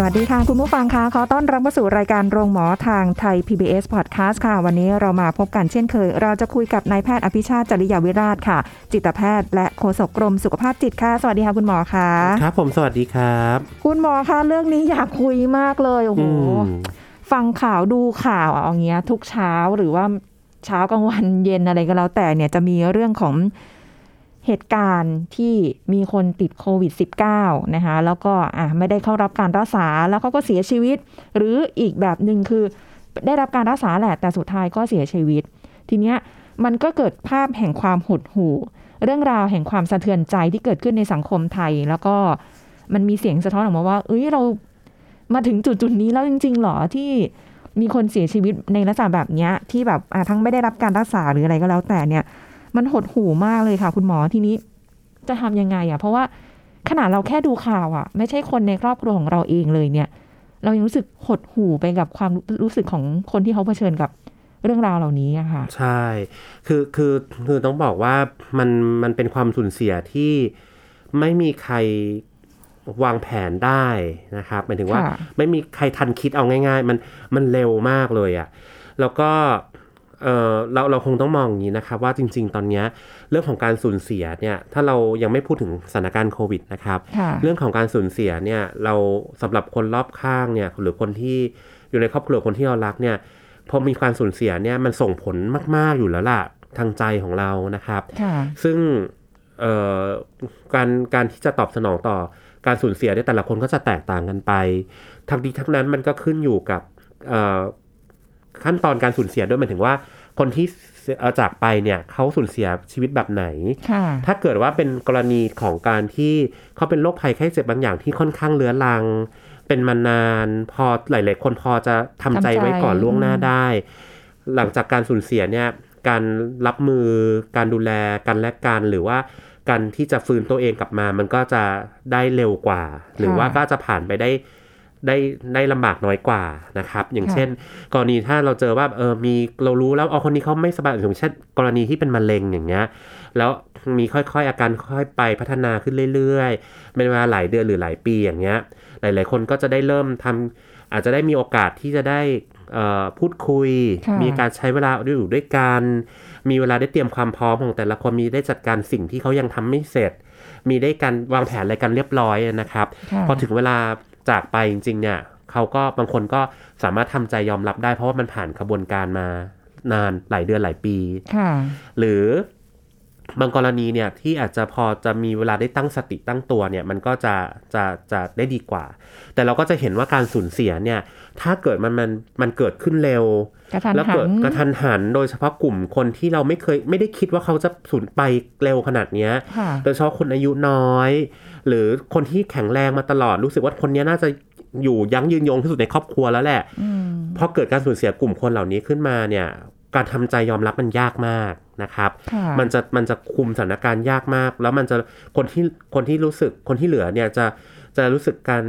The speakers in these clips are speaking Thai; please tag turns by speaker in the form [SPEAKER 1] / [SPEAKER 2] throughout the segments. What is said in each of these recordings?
[SPEAKER 1] สวัสดีค่ะ คุณผู้ฟังคะขอต้อนรับเข้าสู่รายการโรงหมอทางไทย PBS Podcast ค่ะ วันนี้เรามาพบกันเช่นเคย เราจะคุยกับนายแพทย์อภิชาติจริยาวิราชค่ะ จิตแพทย์และโฆษกกรมสุขภาพจิตค่ะ สวัสดีค่ะคุณหมอคะ
[SPEAKER 2] ครับ ผมสวัสดีครับ
[SPEAKER 1] คุณหมอคะเรื่องนี้อยากคุยมากเลยโอ้โห
[SPEAKER 2] อืม
[SPEAKER 1] ฟังข่าวดูข่าวอะเอาเงี้ย ทุกเช้าหรือว่าเช้ากลางวันเย็นอะไรก็แล้วแต่เนี่ยจะมีเรื่องของ เหตุการณ์ที่มีคนติดโควิด -19 นะคะแล้วก็อะไม่ได้เข้ารับการรักษาแล้วเขาก็เสียชีวิต หรืออีกแบบหนึ่งคือได้รับการรักษาแหละแต่สุดท้ายก็เสียชีวิต ทีเนี้ยมันก็เกิดภาพแห่งความหดหู่ เรื่องราวแห่งความสะเทือนใจที่เกิดขึ้นในสังคมไทย แล้วก็มันมีเสียงสะท้อนออกมาว่า เอ้ยเรามาถึงจุดจุดนี้แล้วจริง ๆหรอที่มีคนเสียชีวิตในลักษณะแบบเนี้ยที่แบบทั้งไม่ได้รับการรักษาหรืออะไรก็แล้วแต่เนี่ย มันหดหู่มากเลยค่ะคุณหมอทีนี้จะทำยังไงอะ เพราะว่าขนาดเราแค่ดูข่าวอะ ไม่ใช่คนในครอบครัวของเราเองเลยเนี่ย เรายังรู้สึกหดหู่ไปกับความรู้สึกของคนที่เขาเผชิญกับเรื่องราวเหล่านี้อะค่ะ
[SPEAKER 2] ใช่ คือคือคือต้องบอกว่ามันมันเป็นความสูญเสียที่ไม่มีใครวางแผนได้นะครับหมายถึงว่า
[SPEAKER 1] ค่ะ
[SPEAKER 2] ไม่มีใครทันคิดเอาง่าย ๆ มันมันเร็วมากเลยอะ่ะ แล้วก็ เออเราเราคงต้องมองอย่างนี้นะครับว่าจริง ๆ ตอนเนี้ยเรื่องของการสูญเสียเนี่ยถ้าเรายังไม่พูดถึงสถานการณ์โควิดนะครับ
[SPEAKER 1] ค่ะ
[SPEAKER 2] เรื่องของการสูญเสียเนี่ยเราสำหรับคนรอบข้างเนี่ยหรือคนที่อยู่ในครอบครัวคนที่เรารักเนี่ยพอมีการสูญเสียเนี่ยมันส่งผลมาก ๆอยู่แล้วล่ะทางใจของเรานะครับ
[SPEAKER 1] ค่ะ
[SPEAKER 2] ซึ่งเอ่อการการที่จะตอบสนองต่อการสูญเสียเนี่ยแต่ละคนก็จะแตกต่างกันไป ทั้งนี้ทั้งนั้นมันก็ขึ้นอยู่กับเอ่อ ขั้นตอนการสูญเสียด้วยหมายถึงว่า คนที่เอ่อจากไปเนี่ยเขาสูญเสียชีวิตแบบไหน
[SPEAKER 1] ค่ะ
[SPEAKER 2] ถ้าเกิดว่าเป็นกรณีของการที่เขาเป็นโรคภัยไข้เจ็บบางอย่างที่ค่อนข้างเรื้อรัง เป็นมานานพอหลาย ๆ คนพอจะทำใจ
[SPEAKER 1] ทำใจ
[SPEAKER 2] ไว้ก่อนล่วงหน้า
[SPEAKER 1] อืม
[SPEAKER 2] ได้ หลังจากการสูญเสียเนี่ยการรับมือการดูแลกันและกันหรือว่าการที่จะฟื้นตัวเองกลับมา มันก็จะได้เร็วกว่า หรือว่าก็จะผ่านไปได้ ได้ได้ลำบากน้อยกว่านะครับ อย่างเช่น กรณีถ้าเราเจอว่าเออมีเรารู้แล้วเอาคนนี้เขาไม่สบายอย่างเช่น กรณีที่เป็นมะเร็งอย่างเงี้ยแล้วมีค่อยๆ อาการค่อยๆไปพัฒนาขึ้นเรื่อยๆ เป็นเวลาหลายเดือนหรือหลายปีอย่างเงี้ย หลายๆ คนก็จะได้เริ่มทำอาจจะได้มีโอกาสที่จะได้เอ่อพูดคุย
[SPEAKER 1] ค่ะ
[SPEAKER 2] มีการใช้เวลาอยู่ด้วยกัน มีเวลาได้เตรียมความพร้อมของแต่ละคนมีได้จัดการสิ่งที่เขายังทำไม่เสร็จ มีได้การวางแผนอะไรกันเรียบร้อยนะครับ
[SPEAKER 1] ค่ะ
[SPEAKER 2] พอถึงเวลา จากไปจริงๆเนี่ยเขาก็บางคนก็สามารถทำใจยอมรับได้เพราะว่ามันผ่านกระบวนการมานานหลายเดือนหลายปี
[SPEAKER 1] ค่ะ
[SPEAKER 2] หรือ บางกรณีเนี่ยที่อาจจะพอจะมีเวลาได้ตั้งสติตั้งตัวเนี่ยมันก็จะจะจะได้ดีกว่า แต่เราก็จะเห็นว่าการสูญเสียเนี่ยถ้าเกิดมันมันมันเกิดขึ้นเร็ว
[SPEAKER 1] กระทัน
[SPEAKER 2] แล้ว
[SPEAKER 1] หั
[SPEAKER 2] เกิด
[SPEAKER 1] น
[SPEAKER 2] กระทันหันโดยเฉพาะกลุ่มคนที่เราไม่เคยไม่ได้คิดว่าเขาจะสูญไปเร็วขนาดเนี้ย
[SPEAKER 1] ค่ะ
[SPEAKER 2] โดยเฉพาะคนอายุน้อย หรือคนที่แข็งแรงมาตลอดรู้สึกว่าคนเนี้ยน่าจะอยู่ยั้งยืนยงที่สุดในครอบครัวแล้วแหละ
[SPEAKER 1] อืม
[SPEAKER 2] พอเกิดการสูญเสียกลุ่มคนเหล่านี้ขึ้นมาเนี่ย การทำใจยอมรับมันยากมากนะครับ
[SPEAKER 1] ค่ะ
[SPEAKER 2] มันจะมันจะคุมสถานการณ์ยากมาก แล้วมันจะคนที่คนที่รู้สึกคนที่เหลือเนี่ยจะจะรู้สึกการ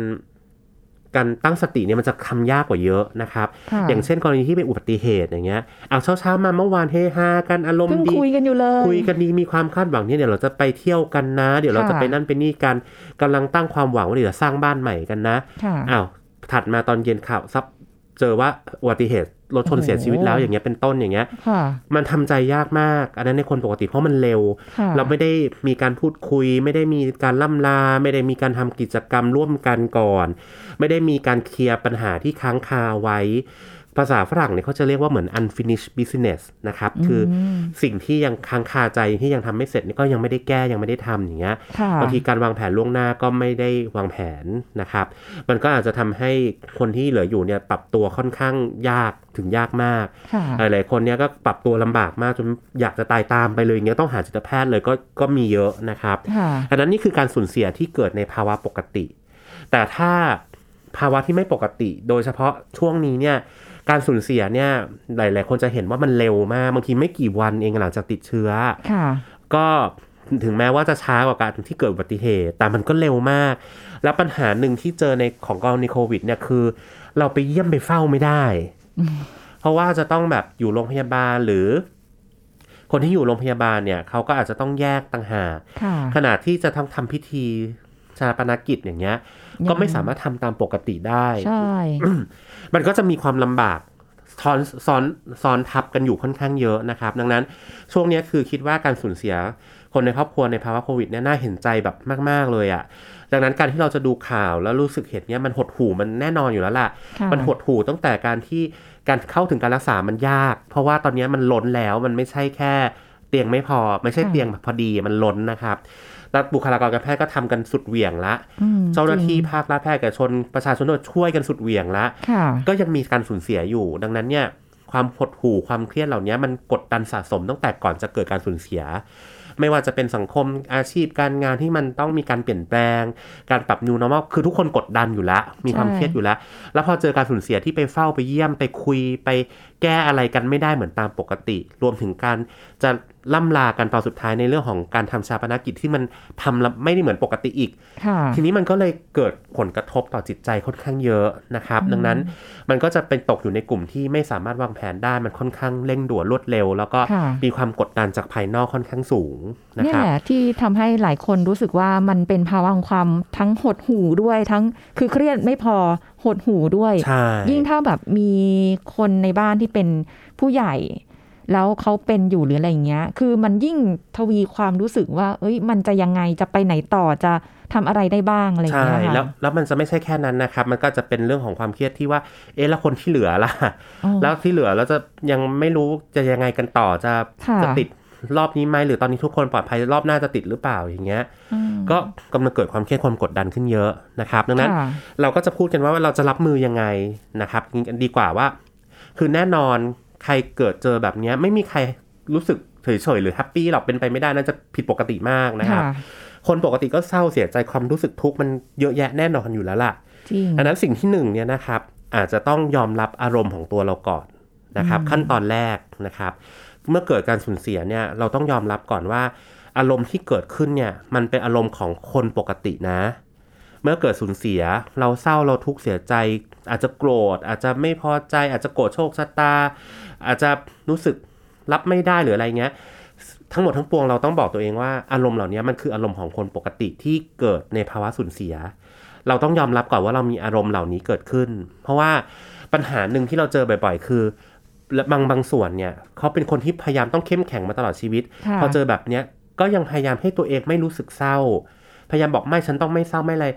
[SPEAKER 2] การตั้งสติเนี่ยมันจะทำยากกว่าเยอะนะครับ
[SPEAKER 1] ค่ะ
[SPEAKER 2] อย่างเช่นกรณีที่เป็นอุบัติเหตุอย่างเงี้ย เอาเช้าเช้าๆมาเมื่อวานเฮฮากันอารมณ์
[SPEAKER 1] เพิ่ง
[SPEAKER 2] ดี
[SPEAKER 1] คุยกันอยู่เลย
[SPEAKER 2] คุยกันดีมีความคาดหวังเนี่ยเดี๋ยวเราจะไปเที่ยวกันนะ เดี๋ยวเรา
[SPEAKER 1] ค่ะ
[SPEAKER 2] จะไปนั่นไปนี่กันกำลังตั้งความหวังว่าเดี๋ยวจะสร้างบ้านใหม่กันนะ
[SPEAKER 1] ค่ะ
[SPEAKER 2] อ้าวถัดมาตอนเย็นข่าวซับเจอว่าอุบัติเหตุ รถชน
[SPEAKER 1] โอ้โห
[SPEAKER 2] เสียชีวิตแล้วอย่างเงี้ยเป็นต้นอย่างเงี้ย
[SPEAKER 1] ค่ะ
[SPEAKER 2] มันทำใจยากมาก อันนั้นในคนปกติเพราะมันเร็ว
[SPEAKER 1] ค่ะ
[SPEAKER 2] เราไม่ได้มีการพูดคุย ไม่ได้มีการล่ำลา ไม่ได้มีการทำกิจกรรมร่วมกันก่อน ไม่ได้มีการเคลียร์ปัญหาที่ค้างคาไว้ ภาษาฝรั่งเนี่ยเขาจะเรียกว่าเหมือน unfinished business นะครับ คือสิ่งที่ยังค้างคาใจที่ยังทำไม่เสร็จนี่ก็ยังไม่ได้แก้ยังไม่ได้ทำอย่างเงี้ย
[SPEAKER 1] ค่ะ
[SPEAKER 2] บางทีการวางแผนล่วงหน้าก็ไม่ได้วางแผนนะครับ มันก็อาจจะทำให้คนที่เหลืออยู่เนี่ยปรับตัวค่อนข้างยากถึงยากมาก
[SPEAKER 1] ค่ะ
[SPEAKER 2] หลายๆคนเนี่ยก็ปรับตัวลำบากมากจนอยากจะตายตามไปเลยอย่างเงี้ยต้องหาจิตแพทย์เลยก็ก็มีเยอะนะครับ
[SPEAKER 1] ค่ะ
[SPEAKER 2] อันนั้นนี่คือการสูญเสียที่เกิดในภาวะปกติ แต่ถ้าภาวะที่ไม่ปกติ โดยเฉพาะช่วงนี้เนี่ย การสูญเสียเนี่ยหลาย ๆ คนจะเห็นว่ามันเร็วมากบางทีไม่กี่วันเองหลังจากติดเชื้อ
[SPEAKER 1] ค่ะ
[SPEAKER 2] ก็ถึงแม้ว่าจะช้ากว่าการที่เกิดอุบัติเหตุ แต่มันก็เร็วมาก แล้วปัญหาหนึ่งที่เจอในของกรณีโควิดเนี่ยคือ เราไปเยี่ยมไปเฝ้าไม่ได้ เพราะว่าจะต้องแบบอยู่โรงพยาบาลหรือ คนที่อยู่โรงพยาบาลเนี่ยเขาก็อาจจะต้องแยกต่างหาก
[SPEAKER 1] ค่ะ
[SPEAKER 2] ขณะที่จะต้องทำพิธี ชาปนกิจอย่างเงี้ย ก็ไม่สามารถทำตามปกติได้
[SPEAKER 1] ใช่
[SPEAKER 2] มันก็จะมีความลำบากซ้อนซ้อนซ้อนทับกันอยู่ค่อนข้างเยอะนะครับ ดังนั้นช่วงเนี้ยคือคิดว่าการสูญเสียคนในครอบครัวในภาวะโควิดเนี่ยน่าเห็นใจแบบมาก ๆ เลยอะ่ะ ดังนั้นการที่เราจะดูข่าวแล้วรู้สึกเหตุเนี้ยมันหดหู่มันแน่นอนอยู่แล้วล่ะ
[SPEAKER 1] ค่ะ
[SPEAKER 2] มันหดหู่ตั้งแต่การที่การเข้าถึงการรักษามันยาก เพราะว่าตอนเนี้ยมันล้นแล้วมันไม่ใช่แค่เตียงไม่พอ ไม่ใช่เตียงแบบพอดีมันล้นนะครับ แล้วบุคลากรการแพทย์ก็ทำกันสุดเหวี่ยงละ
[SPEAKER 1] อืม
[SPEAKER 2] เจ้าหน้าที่
[SPEAKER 1] จริง
[SPEAKER 2] ภาครัฐแพทย์เอกชนประชาชนทุกคนช่วยกันสุดเหวี่ยงละ
[SPEAKER 1] ค่ะ
[SPEAKER 2] ก็ยังมีการสูญเสียอยู่ ดังนั้นเนี่ยความหดหู่ความเครียดเหล่านี้มันกดดันสะสมตั้งแต่ก่อนจะเกิดการสูญเสีย ไม่ว่าจะเป็นสังคมอาชีพการงานที่มันต้องมีการเปลี่ยนแปลง การปรับ new normal คือทุกคนกดดันอยู่แล้ว มีความ
[SPEAKER 1] ใช่
[SPEAKER 2] เครียดอยู่แล้ว แล้วพอเจอการสูญเสียที่ไปเฝ้าไปเยี่ยมไปคุยไปแก้อะไรกันไม่ได้เหมือนตามปกติ รวมถึงการจะ ล่ำลากันตอนสุดท้ายในเรื่องของการทำชาปนกิจที่มันทำแล้วไม่ได้เหมือนปกติอีก
[SPEAKER 1] ค่ะ
[SPEAKER 2] ทีนี้มันก็เลยเกิดผลกระทบต่อจิตใจค่อนข้างเยอะนะครับ ดังนั้นมันก็จะเป็นตกอยู่ในกลุ่มที่ไม่สามารถวางแผนได้มันค่อนข้างเร่งด่วนรวดเร็ว แล้วก็
[SPEAKER 1] ค่ะ
[SPEAKER 2] มีความกดดันจากภายนอกค่อนข้างสูงนะ
[SPEAKER 1] เนี่ย
[SPEAKER 2] ครับ
[SPEAKER 1] แหละที่ทำให้หลายคนรู้สึกว่ามันเป็นภาวะของความทั้งหดหู่ด้วยทั้งคือเครียดไม่พอหดหู่ด้วย
[SPEAKER 2] ใช่
[SPEAKER 1] ยิ่งถ้าแบบมีคนในบ้านที่เป็นผู้ใหญ่ แล้วเขาเป็นอยู่หรืออะไรอย่างเงี้ย คือมันยิ่งทวีความรู้สึกว่า เอ้ย มันจะยังไงจะไปไหนต่อจะทำอะไรได้บ้างอะไรอย่าง
[SPEAKER 2] ใช่
[SPEAKER 1] เงี้ยค่ะ
[SPEAKER 2] แล้วแล้วมันจะไม่ใช่แค่นั้นนะครับ มันก็จะเป็นเรื่องของความเครียดที่ว่า เอ๊ะแล้วคนที่เหลือล่ะ
[SPEAKER 1] อ๋อ
[SPEAKER 2] แล้วที่เหลือเราจะยังไม่รู้จะยังไงกันต่อจะ
[SPEAKER 1] ค่ะ
[SPEAKER 2] จะติดรอบนี้ไหมหรือตอนนี้ทุกคนปลอดภัยรอบหน้าจะติดหรือเปล่าอย่างเงี้ย
[SPEAKER 1] อืม
[SPEAKER 2] ก็กำลังเกิดความเครียดความกดดันขึ้นเยอะนะครับ ดังนั้น
[SPEAKER 1] ค่ะ
[SPEAKER 2] เราก็จะพูดกันว่าเราจะรับมือยังไงนะครับ ดีกว่าว่า คือแน่นอน ใครเกิดเจอแบบเนี้ยไม่มีใครรู้สึกเฉยๆหรือแฮปปี้หรอกเป็นไปไม่ได้น่าจะผิดปกติมากนะครับ
[SPEAKER 1] ค่ะ
[SPEAKER 2] คนปกติก็เศร้าเสียใจความรู้สึกทุกข์มันเยอะแยะแน่นอนอยู่แล้วล่ะ
[SPEAKER 1] จริง
[SPEAKER 2] ดังนั้นสิ่งที่หนึ่งเนี่ยนะครับ อาจจะต้องยอมรับอารมณ์ของตัวเราก่อนนะครับ ขั้นตอนแรกนะครับ เมื่อเกิดการสูญเสียเนี่ยเราต้องยอมรับก่อนว่า อารมณ์ที่เกิดขึ้นเนี่ยมันเป็นอารมณ์ของคนปกตินะ เมื่อเกิดสูญเสีย เราเศร้าเราทุกข์เสียใจ อาจจะโกรธ อาจจะไม่พอใจ อาจจะโกรธโชคชะตา อาจจะรู้สึกรับไม่ได้หรืออะไรเงี้ย ทั้งหมดทั้งปวงเราต้องบอกตัวเองว่าอารมณ์เหล่านี้มันคืออารมณ์ของคนปกติที่เกิดในภาวะสูญเสีย เราต้องยอมรับก่อนว่าเรามีอารมณ์เหล่านี้เกิดขึ้น เพราะว่าปัญหาหนึ่งที่เราเจอบ่อย ๆ คือและบางบางส่วนเนี่ยเขาเป็นคนที่พยายามต้องเข้มแข็งมาตลอดชีวิต
[SPEAKER 1] ค่ะ
[SPEAKER 2] พอเจอแบบเนี้ยก็ยังพยายามให้ตัวเองไม่รู้สึกเศร้า พยายามบอกไม่ฉันต้องไม่เศร้าไม่อะไร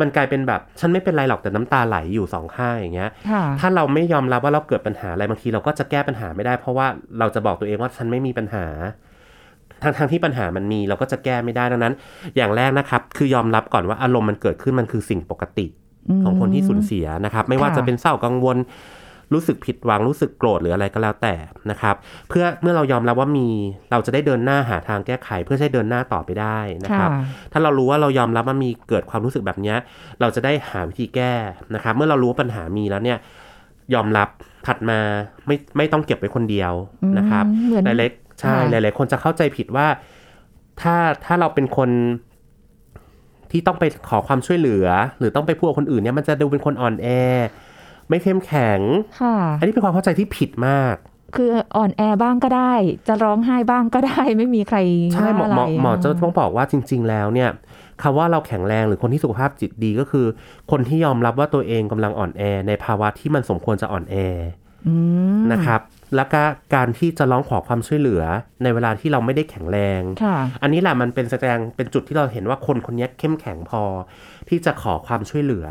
[SPEAKER 2] มันกลายเป็นแบบ ฉันไม่เป็นไรหรอกแต่น้ำตาไหลอยู่สองข้างอย่างเงี้ย
[SPEAKER 1] ค่ะ
[SPEAKER 2] ถ้าเราไม่ยอมรับว่าเราเกิดปัญหาอะไรบางทีเราก็จะแก้ปัญหาไม่ได้ เพราะว่าเราจะบอกตัวเองว่าฉันไม่มีปัญหาทางทางที่ปัญหามันมีเราก็จะแก้ไม่ได้ดังนั้น อย่างแรกนะครับ คือยอมรับก่อนว่าอารมณ์มันเกิดขึ้นมันคือสิ่งปกติของคนที่สูญเสียนะครับ ไม่ว่า
[SPEAKER 1] ค่ะ
[SPEAKER 2] จะเป็นเศร้ากังวล รู้สึกผิดหวังรู้สึกโกรธหรืออะไรก็แล้วแต่นะครับ เพื่อเมื่อเรายอมรับว่ามีเราจะได้เดินหน้าหาทางแก้ไข เพื่อให้เดินหน้าต่อไปได้นะครับ
[SPEAKER 1] ค่ะ
[SPEAKER 2] ถ้าเรารู้ว่าเรายอมรับว่ามีเกิดความรู้สึกแบบเนี้ยเราจะได้หาวิธีแก้นะครับ เมื่อเรารู้ว่าปัญหามีแล้วเนี่ยยอมรับถัดมาไม่ไม่ต้องเก็บไว้คนเดียวนะครับ
[SPEAKER 1] อืมเหมือน
[SPEAKER 2] หลายๆใช่
[SPEAKER 1] ค่ะ
[SPEAKER 2] หลายๆคนจะเข้าใจผิดว่า ถ้าถ้าเราเป็นคนที่ต้องไปขอความช่วยเหลือ หรือต้องไปพูดกับคนอื่นเนี่ยมันจะดูเป็นคนอ่อนแอ ไม่เข้มแข็ง
[SPEAKER 1] ค่ะ
[SPEAKER 2] อันนี้เป็นความเข้าใจที่ผิดมาก
[SPEAKER 1] คืออ่อนแอบ้างก็ได้ จะร้องไห้บ้างก็ได้ ไม่มีใคร
[SPEAKER 2] ใช่หมอ
[SPEAKER 1] ว่าะ
[SPEAKER 2] หม
[SPEAKER 1] ไร
[SPEAKER 2] อหมอจะต้องบอกว่าจริง ๆ แล้วเนี่ยคำว่าเราแข็งแรงหรือคนที่สุขภาพจิตดีก็คือ คนที่ยอมรับว่าตัวเองกำลังอ่อนแอ ในภาวะที่มันสมควรจะอ่อนแอ
[SPEAKER 1] อืม
[SPEAKER 2] นะครับ แล้วก็การที่จะร้องขอความช่วยเหลือในเวลาที่เราไม่ได้แข็งแรง
[SPEAKER 1] ค่ะ
[SPEAKER 2] อันนี้แหละมันเป็นแสดงเป็นจุดที่เราเห็นว่าคนคนนี้เข้มแข็งพอ ที่จะขอความช่วยเหลือ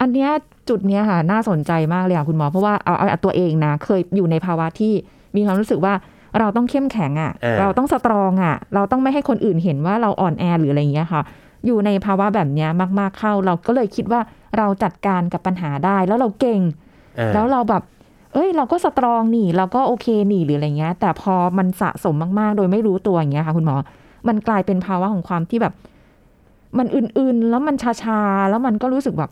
[SPEAKER 1] อันเนี้ยจุดเนี้ยค่ะน่าสนใจมากเลยค่ะคุณหมอเพราะว่าเอาเอาเอาตัวเองนะเคยอยู่ในภาวะที่มีความรู้สึกว่าเราต้องเข้มแข็งอะ่ะ
[SPEAKER 2] เออ
[SPEAKER 1] เราต้องสตรองอะ่ะ เราต้องไม่ให้คนอื่นเห็นว่าเราอ่อนแอหรืออะไรอย่างเงี้ยค่ะ อยู่ในภาวะแบบเนี้ยมาก ๆเข้า เราก็เลยคิดว่าเราจัดการกับปัญหาได้ แล้วเราเก่ง
[SPEAKER 2] เออ
[SPEAKER 1] แล้วเราแบบ เอ้ย เราก็สตรองนี่เราก็โอเคนี่หรืออะไรเงี้ย แต่พอมันสะสมมากๆ โดยไม่รู้ตัวอย่างเงี้ยค่ะคุณหมอ มันกลายเป็นภาวะของความที่แบบ มันอื่นๆ แล้วมันชาๆ แล้วมันก็รู้สึกแบบ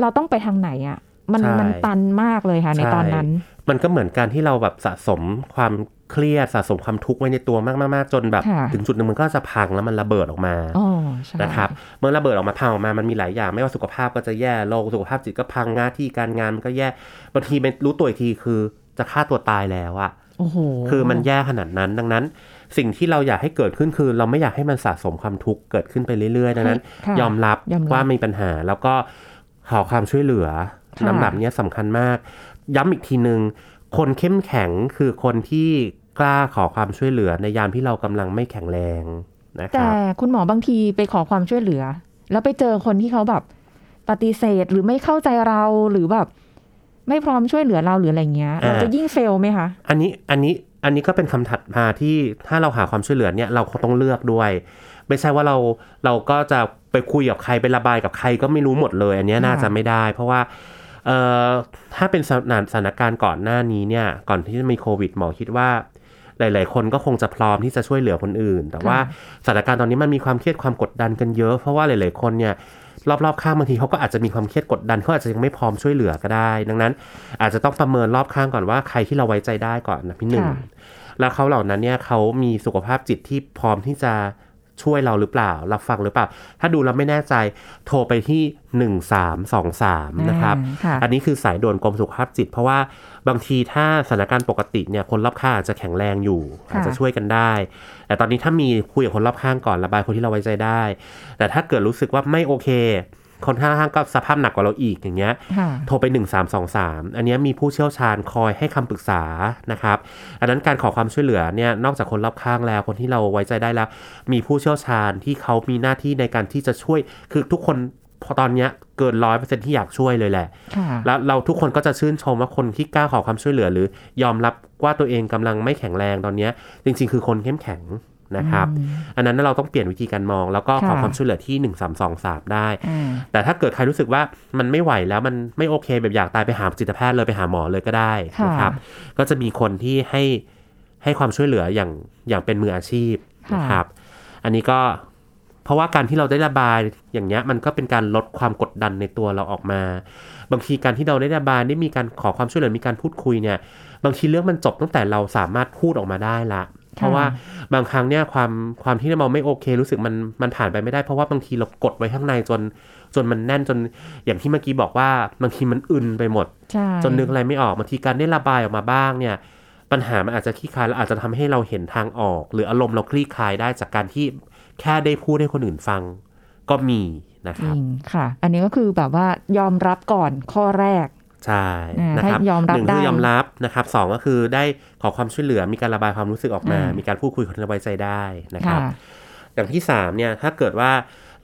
[SPEAKER 1] เราต้องไปทางไหนอะ่ะมัน
[SPEAKER 2] ใช่
[SPEAKER 1] มันตันมากเลยค่ะ ใน
[SPEAKER 2] ใช่
[SPEAKER 1] ตอนนั้น
[SPEAKER 2] มันก็เหมือนการที่เราแบบสะสมความเครียดสะสมความทุกข์ไว้ในตัวมากๆๆจนแบบ
[SPEAKER 1] ค่ะ
[SPEAKER 2] ถึงจุดหนึ่งมันก็จะพังแล้วมันระเบิดออกมา
[SPEAKER 1] อ๋อใช่
[SPEAKER 2] นะครับเมื่อระเบิดออกมาพังออกมา มันมีหลายอย่าง ไม่ว่าสุขภาพก็จะแย่โรคสุขภาพจิตก็พังหน้าที่การงานมันก็แย่บางทีไม่รู้ตัวอีกทีคือจะฆ่าตัวตายแล้วอะ
[SPEAKER 1] โอ้โห
[SPEAKER 2] คือมันแย่ขนาดนั้น ดังนั้น สิ่งที่เราอยากให้เกิดขึ้นคือ เราไม่อยากให้มันสะสมความทุกข์เกิดขึ้นไปเรื่อยๆดังนั้น
[SPEAKER 1] ค่ะ
[SPEAKER 2] ยอมรับ
[SPEAKER 1] ยอมรับ
[SPEAKER 2] ว่ามีปัญหาแล้วก็ ขอความช่วยเหลือ
[SPEAKER 1] ค่ะ
[SPEAKER 2] ลำดับเนี้ยสำคัญมาก ย้ำอีกทีหนึ่งคนเข้มแข็งคือคนที่กล้าขอความช่วยเหลือในยามที่เรากำลังไม่แข็งแรงนะค
[SPEAKER 1] แต่
[SPEAKER 2] รับ
[SPEAKER 1] คุณหมอบางทีไปขอความช่วยเหลือ แล้วไปเจอคนที่เขาแบบปฏิเสธหรือไม่เข้าใจเราหรือแบบไม่พร้อมช่วยเหลือเราหรืออะไรเงี้ยเราจะยิ่งเฟลไหมคะ
[SPEAKER 2] อันนี้อันนี้อันนี้ก็เป็นคำถัดมาที่ถ้าเราหาความช่วยเหลือเนี่ยเราคงต้องเลือกด้วย ไม่ใช่ว่าเราเราก็จะ ไปคุยกับใครไประบายกับใครก็ไม่รู้หมดเลย อันเนี้ยน่าจะไม่ได้ เพราะว่าเอ่อถ้าเป็นสถานสถานการณ์ก่อนหน้านี้เนี่ยก่อนที่จะมีโควิดหมอคิดว่าหลาย ๆ คนก็คงจะพร้อมที่จะช่วยเหลือคนอื่น แต่ว่าสถานการณ์ตอนนี้มันมีความเครียดความกดดันกันเยอะ เพราะว่าหลาย ๆ คนเนี่ยรอบ ๆ ข้างบางทีเขาก็อาจจะมีความเครียดกดดันเขาอาจจะยังไม่พร้อมช่วยเหลือก็ได้ ดังนั้น อาจจะต้องประเมินรอบข้างก่อนว่าใครที่เราไว้ใจได้ก่อนนะพี่หนึ่ง
[SPEAKER 1] ค่ะ
[SPEAKER 2] แล้วเขาเหล่านั้นเนี่ยเขามีสุขภาพจิตที่พร้อมที่จะ ช่วยเราหรือเปล่า รับฟังหรือเปล่า ถ้าดูแล้วไม่แน่ใจโทรไปที่ 1323 นะครับ
[SPEAKER 1] อ่าค่ะ
[SPEAKER 2] อันนี้คือสายด่วนกรมสุขภาพจิต เพราะว่าบางทีถ้าสถานการณ์ปกติเนี่ยคนรอบข้างอาจจะแข็งแรงอยู่ อาจจะช่วยกันได้ แต่ตอนนี้ถ้ามีคุยกับคนรอบข้างก่อนระบายคนที่เราไว้ใจได้ แต่ถ้าเกิดรู้สึกว่าไม่โอเค คนข้างๆก็สภาพหนักกว่าเราอีกอย่างเงี้ย
[SPEAKER 1] ค่ะ
[SPEAKER 2] โทรไป 1323 อันเนี้ยมีผู้เชี่ยวชาญคอยให้คำปรึกษานะครับ อันนั้นการขอความช่วยเหลือเนี่ยนอกจากคนรอบข้างแล้ว คนที่เราไว้ใจได้แล้ว มีผู้เชี่ยวชาญที่เขามีหน้าที่ในการที่จะช่วยคือทุกคนพอตอนเนี้ยเกินร้อยเปอร์เซ็นที่อยากช่วยเลยแหละ
[SPEAKER 1] ค่ะ
[SPEAKER 2] แล้วเราทุกคนก็จะชื่นชมว่าคนที่กล้าขอความช่วยเหลือ หรือยอมรับว่าตัวเองกำลังไม่แข็งแรงตอนเนี้ยจริง ๆ คือคนเข้มแข็ง นะครับ อันนั้นเราต้องเปลี่ยนวิธีการมอง แล้วก็ขอ
[SPEAKER 1] ค่ะ
[SPEAKER 2] ความช่วยเหลือที่ 1323 ได้
[SPEAKER 1] อ่า
[SPEAKER 2] แต่ถ้าเกิดใครรู้สึกว่ามันไม่ไหวแล้วมันไม่โอเค แบบอยากตายไปหาจิตแพทย์เลยไปหาหมอเลยก็ได้
[SPEAKER 1] ค่ะ
[SPEAKER 2] นะครับ ก็จะมีคนที่ให้ให้ความช่วยเหลืออย่างอย่างเป็นมืออาชีพ
[SPEAKER 1] ค่ะ
[SPEAKER 2] นะครับ อันนี้ก็เพราะว่าการที่เราได้ระบายอย่างเงี้ยมันก็เป็นการลดความกดดันในตัวเราออกมา บางทีการที่เราได้ระบายได้มีการขอความช่วยเหลือมีการพูดคุยเนี่ย บางทีเรื่องมันจบตั้งแต่เราสามารถพูดออกมาได้ละ เพราะว่าบางครั้งเนี่ยความความที่เราไม่โอเค รู้สึกมันมันผ่านไปไม่ได้ เพราะว่าบางทีเรากดไว้ข้างในจน จนมันแน่นจนอย่างที่เมื่อกี้บอกว่าบางทีมันอึนไปหมด
[SPEAKER 1] ใช่
[SPEAKER 2] จนนึกอะไรไม่ออกบางทีการได้ระบายออกมาบ้างเนี่ย ปัญหามันอาจจะคลี่คลายแล้วอาจจะทำให้เราเห็นทางออก หรืออารมณ์เราคลี่คลายได้จากการที่แค่ได้พูดให้คนอื่นฟังก็มีนะ
[SPEAKER 1] จ
[SPEAKER 2] ครับ
[SPEAKER 1] ริงค่ะ อันนี้ก็คือแบบว่ายอมรับก่อนข้อแรก
[SPEAKER 2] ใช่
[SPEAKER 1] อ่า
[SPEAKER 2] นะครับ
[SPEAKER 1] ให้ยอมรับ
[SPEAKER 2] หนึ่งคือ
[SPEAKER 1] ได้
[SPEAKER 2] ยอมรับนะครับสองก็คือได้ขอความช่วยเหลือมีการระบายความรู้สึกออกมา
[SPEAKER 1] อ่ามี
[SPEAKER 2] มีการพูดคุยกับคนที่เราไว้ใจได้นะครับ
[SPEAKER 1] ค่ะ
[SPEAKER 2] อย่างที่สามเนี่ยถ้าเกิดว่า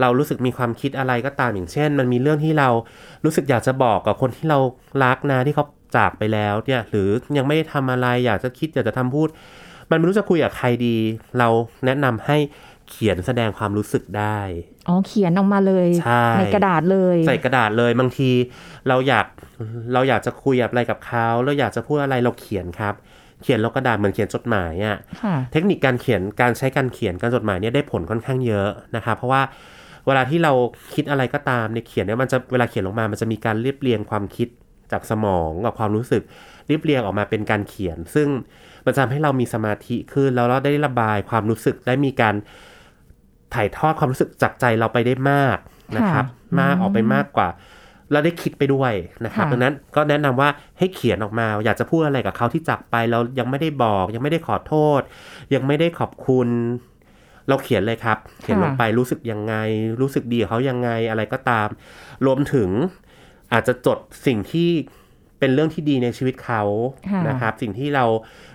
[SPEAKER 2] เรารู้สึกมีความคิดอะไรก็ตามอย่างเช่น มันมีเรื่องที่เรารู้สึกอยากจะบอกกับคนที่เรารักนะที่เขาจากไปแล้วเนี่ยหรือยังไม่ได้ทำอะไรอยากจะคิดอยากจะทำพูด มันไม่รู้จะคุยกับใครดี เราแนะนำให้ เขียนแสดงความรู้สึกได้
[SPEAKER 1] อ๋อ เขียนออกมาเลย
[SPEAKER 2] ใช่
[SPEAKER 1] กระดาษเลย
[SPEAKER 2] ใส่กระดาษเลย บางทีเราอยากเราอยากจะคุยอะไรกับเขาเราอยากจะพูดอะไรเราเขียนครับ เขียนลงกระดาษเหมือนเขียนจดหมายอะ
[SPEAKER 1] ค่ะ
[SPEAKER 2] เทคนิคการเขียนการใช้การเขียนการจดหมายเนี่ยได้ผลค่อนข้างเยอะนะครับเพราะว่าเวลาที่เราคิดอะไรก็ตามเนี่ยเขียนเนี่ยมันจะเวลาเขียนลงมา มันจะมีการเรียบเรียงความคิดจากสมองกับความรู้สึกเรียบเรียงออกมาเป็นการเขียน ซึ่งมันจะทำให้เรามีสมาธิขึ้นแล้วเราได้ระบายความรู้สึกได้มีการ ถ่ายทอดความรู้สึกจากใจเราไปได้มากนะครับ
[SPEAKER 1] ค่ะ
[SPEAKER 2] มาก
[SPEAKER 1] อืม
[SPEAKER 2] ออกไปมากกว่าเราได้คิดไปด้วยนะครับ
[SPEAKER 1] ค่ะ
[SPEAKER 2] ดังนั้นก็แนะนำว่าให้เขียนออกมา อยากจะพูดอะไรกับเขาที่จากไปเรายังไม่ได้บอก ยังไม่ได้ขอโทษ ยังไม่ได้ขอบคุณ เราเขียนเลยครับ เขียนลงไปรู้สึกยังไง รู้สึกดีกับเขายังไงอะไรก็ตาม รวมถึงอาจจะจดสิ่งที่เป็นเรื่องที่ดีในชีวิตเขา
[SPEAKER 1] ค่ะ
[SPEAKER 2] นะครับ สิ่งที่เรา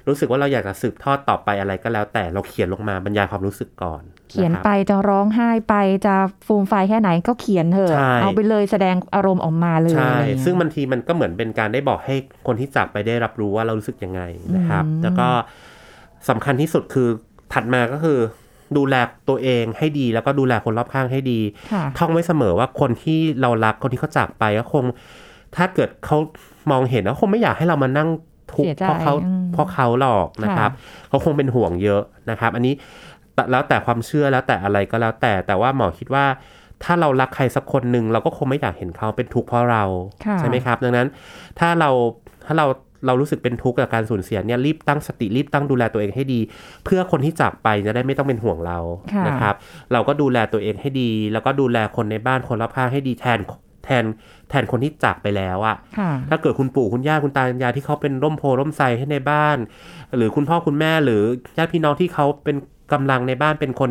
[SPEAKER 2] รู้สึกว่าเราอยากจะสืบทอดต่อไปอะไรก็แล้ว แต่เราเขียนลงมาบรรยายความรู้สึกก่อน
[SPEAKER 1] ขียน
[SPEAKER 2] นะครับ
[SPEAKER 1] ไปจะร้องไห้ไปจะฟูมไฟายแค่ไหนก็เขียนเถอะ
[SPEAKER 2] ใช่
[SPEAKER 1] เอาไปเลยแสดงอารมณ์ออกมาเลย
[SPEAKER 2] ใช่
[SPEAKER 1] อะไรอย่างเงี้ย
[SPEAKER 2] ซึ่งบางทีมันก็เหมือนเป็นการได้บอกให้คนที่จากไปได้รับรู้ว่าเรารู้สึกยังไงนะครับ
[SPEAKER 1] อืม
[SPEAKER 2] แล้วก็สำคัญที่สุดคือถัดมาก็คือ ดูแลตัวเองให้ดีแล้วก็ดูแลคนรอบข้างให้ดี
[SPEAKER 1] ค่ะ
[SPEAKER 2] ท่องไว้เสมอว่าคนที่เรารักคนที่เขาจากไปก็คง ถ้าเกิดเขามองเห็นก็คงไม่อยากให้เรามานั่งทุก
[SPEAKER 1] เสี
[SPEAKER 2] ข์
[SPEAKER 1] ยใจ
[SPEAKER 2] เพราะเขา
[SPEAKER 1] อืม
[SPEAKER 2] เพราะเขาหรอกนะครับเขาคงเป็นห่วงเยอะนะครับ อันนี้ แต่แล้วแต่ความเชื่อแล้วแต่อะไรก็แล้วแต่แต่ว่าหมอคิดว่าถ้าเรารักใครสักคนหนึ่งเราก็คงไม่อยากเห็นเขาเป็นทุกข์เพราะเรา
[SPEAKER 1] ค่ะ
[SPEAKER 2] ใช่ไหมครับ ดังนั้นถ้าเราถ้าเราเรารู้สึกเป็นทุกข์กับการสูญเสียเนี่ยรีบตั้งสติรีบตั้งดูแลตัวเองให้ดี เพื่อคนที่จากไปจะได้ไม่ต้องเป็นห่วงเรา
[SPEAKER 1] ค่ะ
[SPEAKER 2] นะครับ เราก็ดูแลตัวเองให้ดี แล้วก็ดูแลคนในบ้านคนรอบข้างให้ดีแทนแทนแทนคนที่จากไปแล้วอะ
[SPEAKER 1] ค่ะ
[SPEAKER 2] ถ้าเกิดคุณปู่คุณย่าคุณตาคุณยายที่เขาเป็นร่มโพร่มไทรให้ในบ้าน หรือคุณพ่อคุณแม่หรือญาติพี่น้องที่เขาเป็น กำลังในบ้านเป็นคน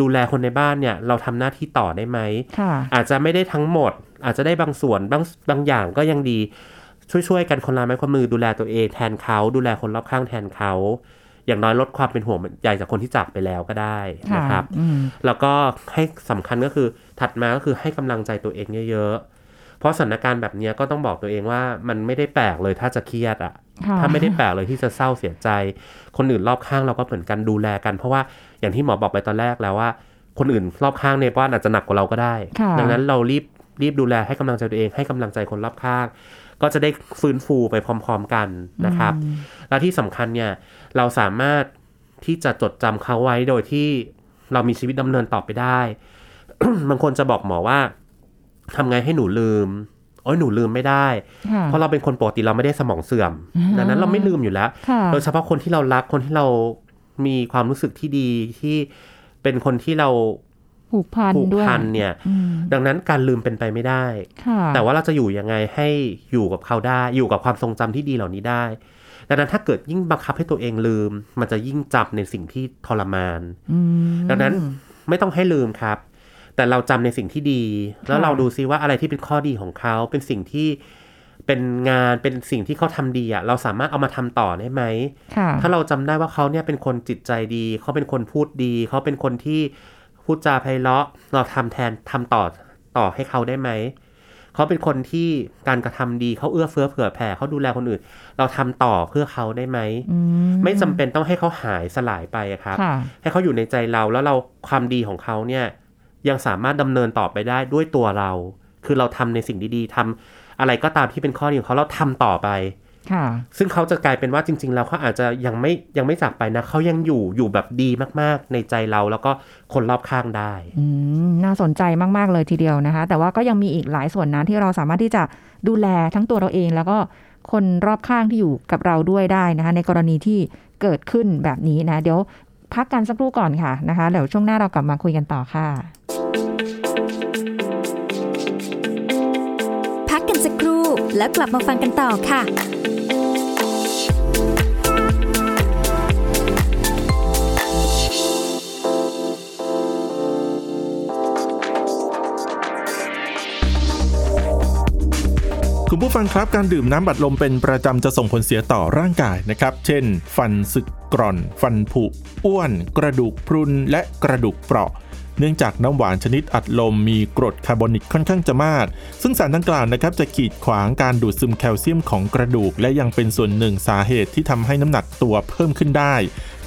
[SPEAKER 2] ดูแลคนในบ้านเนี่ย เราทำหน้าที่ต่อได้ไหม
[SPEAKER 1] ค่ะ
[SPEAKER 2] อาจจะไม่ได้ทั้งหมด อาจจะได้บางส่วนบางบางอย่างก็ยังดี ช่วยๆกันคนละไม้คนมือดูแลตัวเองแทนเขาดูแลคนรอบข้างแทนเขาอย่างน้อยลดความเป็นห่วงใยจากคนที่จากไปแล้วก็ได้
[SPEAKER 1] ค่ะ
[SPEAKER 2] นะครับ
[SPEAKER 1] อืม
[SPEAKER 2] แล้วก็ให้สำคัญก็คือถัดมาก็คือให้กำลังใจตัวเองเยอะๆ เพราะสถานการณ์แบบเนี้ยก็ต้องบอกตัวเองว่ามันไม่ได้แปลกเลยถ้าจะเครียดอะ
[SPEAKER 1] ค่ะ
[SPEAKER 2] ถ้าไม่ได้แปลกเลยที่จะเศร้าเสียใจ คนอื่นรอบข้างเราก็เหมือนกันดูแลกัน เพราะว่าอย่างที่หมอบอกไปตอนแรกแล้วว่า คนอื่นรอบข้างในบ้านอาจจะหนักกว่าเราก็ได้
[SPEAKER 1] ค่ะ
[SPEAKER 2] ดังนั้นเรารีบรีบดูแลให้กำลังใจตัวเองให้กำลังใจคนรอบข้าง ก็จะได้ฟื้นฟูไปพร้อม ๆกันนะครับ
[SPEAKER 1] อืม
[SPEAKER 2] แล้วที่สำคัญเนี่ยเราสามารถที่จะจดจำเขาไว้โดยที่เรามีชีวิตดำเนินต่อไปได้ บางคนจะบอกหมอว่าทำไงให้หนูลืม โอ้ยหนูลืมไม่ได้
[SPEAKER 1] ค่ะ
[SPEAKER 2] เพราะเราเป็นคนปกติเราไม่ได้สมองเสื่อม
[SPEAKER 1] อ่า
[SPEAKER 2] ดังนั้นเราไม่ลืมอยู่แล้ว
[SPEAKER 1] ค่ะ
[SPEAKER 2] โดยเฉพาะคนที่เรารักคนที่เรามีความรู้สึกที่ดีที่เป็นคนที่เรา
[SPEAKER 1] ผูกพัน
[SPEAKER 2] ผูก
[SPEAKER 1] ด้วย
[SPEAKER 2] พันเนี่ย
[SPEAKER 1] อืม
[SPEAKER 2] ดังนั้นการลืมเป็นไปไม่ได้
[SPEAKER 1] ค่ะ
[SPEAKER 2] แต่ว่าเราจะอยู่ยังไงให้อยู่กับเขาได้ อยู่กับความทรงจำที่ดีเหล่านี้ได้ ดังนั้นถ้าเกิดยิ่งบังคับให้ตัวเองลืม มันจะยิ่งจำในสิ่งที่ทรมาน
[SPEAKER 1] อืม
[SPEAKER 2] ดังนั้นไม่ต้องให้ลืมครับ แต่เราจำในสิ่งที่ดี แล้ว
[SPEAKER 1] ค่ะ
[SPEAKER 2] เราดูซิว่าอะไรที่เป็นข้อดีของเขาเป็นสิ่งที่เป็นงานเป็นสิ่งที่เขาทำดีอะเราสามารถเอามาทำต่อได้ไหม
[SPEAKER 1] ค่ะ
[SPEAKER 2] ถ้าเราจำได้ว่าเขาเนี่ยเป็นคนจิตใจดี เขาเป็นคนพูดดี เขาเป็นคนที่พูดจาไพเราะเราทำแทนทำต่อต่อให้เขาได้ไหมเขาเป็นคนที่การกระทำดีเขาเอื้อเฟื้อเผื่อแผ่เขาดูแลคนอื่น เราทำต่อเพื่อเขาได้ไหม
[SPEAKER 1] อื
[SPEAKER 2] ไม่จำเป็นต้องให้เขาหายสลายไปอะครับ
[SPEAKER 1] ค่ะ
[SPEAKER 2] ให้เขาอยู่ในใจเราแล้วเราความดีของเขาเนี่ย ยังสามารถดำเนินต่อไปได้ด้วยตัวเรา คือเราทำในสิ่งดีๆทำอะไรก็ตามที่เป็นข้อดีของเขาเราทำต่อไป
[SPEAKER 1] ค่ะ
[SPEAKER 2] ซึ่งเขาจะกลายเป็นว่าจริง ๆ แล้วเขาอาจจะยังไม่ยังไม่จากไปนะเขายังอยู่อยู่แบบดีมากๆ ในใจเราแล้วก็คนรอบข้างได้
[SPEAKER 1] อืมน่าสนใจมากๆเลยทีเดียวนะคะ แต่ว่าก็ยังมีอีกหลายส่วนนะที่เราสามารถที่จะดูแลทั้งตัวเราเองแล้วก็คนรอบข้างที่อยู่กับเราด้วยได้นะคะ ในกรณีที่เกิดขึ้นแบบนี้นะ เดี๋ยวพักกันสักครู่ก่อนค่ะนะคะเดี๋ยวช่วงหน้าเรากลับมาคุยกันต่อค่ะ
[SPEAKER 3] กันสักครู่ แล้วกลับมาฟังกันต่อค่ะ
[SPEAKER 4] คุณผู้ฟังครับการดื่มน้ำบัดลมเป็นประจำจะส่งผลเสียต่อร่างกายนะครับ เช่น ฟันสึกกร่อน ฟันผุ อ้วน กระดูกพรุนและกระดูกเปราะ เนื่องจากน้ำหวานชนิดอัดลมมีกรดคาร์บอนิกค่อนข้างจะมาก ซึ่งสารดังกล่าวนะครับจะขีดขวางการดูดซึมแคลเซียมของกระดูก และยังเป็นส่วนหนึ่งสาเหตุที่ทำให้น้ำหนักตัวเพิ่มขึ้นได้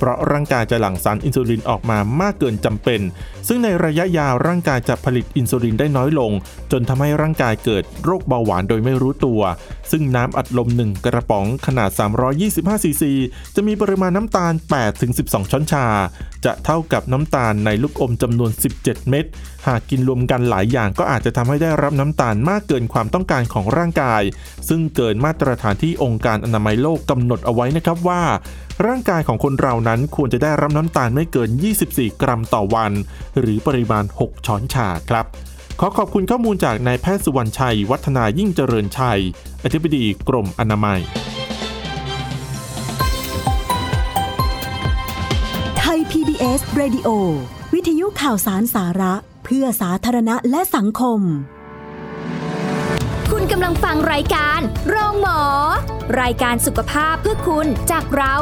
[SPEAKER 4] เพราะร่างกายจะหลั่งสารอินซูลินออกมามากเกินจำเป็น ซึ่งในระยะยาวร่างกายจะผลิตอินซูลินได้น้อยลง จนทำให้ร่างกายเกิดโรคเบาหวานโดยไม่รู้ตัว ซึ่งน้ำอัดลม 1 กระป๋องขนาด 325 ซีซี จะมีปริมาณน้ำตาล 8-12 ช้อนชา จะเท่ากับน้ำตาลในลูกอมจำนวน 17 เม็ด หากกินรวมกันหลายอย่างก็อาจจะทำให้ได้รับน้ำตาลมากเกินความต้องการของร่างกาย ซึ่งเกินมาตรฐานที่องค์การอนามัยโลกกำหนดเอาไว้นะครับว่า ร่างกายของคนเรานั้นควรจะได้รับน้ำตาลไม่เกิน 24 กรัมต่อวัน หรือปริมาณ 6 ช้อนชาครับ ขอขอบคุณข้อมูลจากนายแพทย์สุวรรณชัย วัฒนายิ่งเจริญชัย อธิบดีกรมอนามัย
[SPEAKER 5] ไทย PBS Radio วิทยุข่าวสารสาระ เพื่อสาธารณะและสังคม
[SPEAKER 3] กำลังฟังรายการโรงหมอ รายการสุขภาพเพื่อคุณจากเรา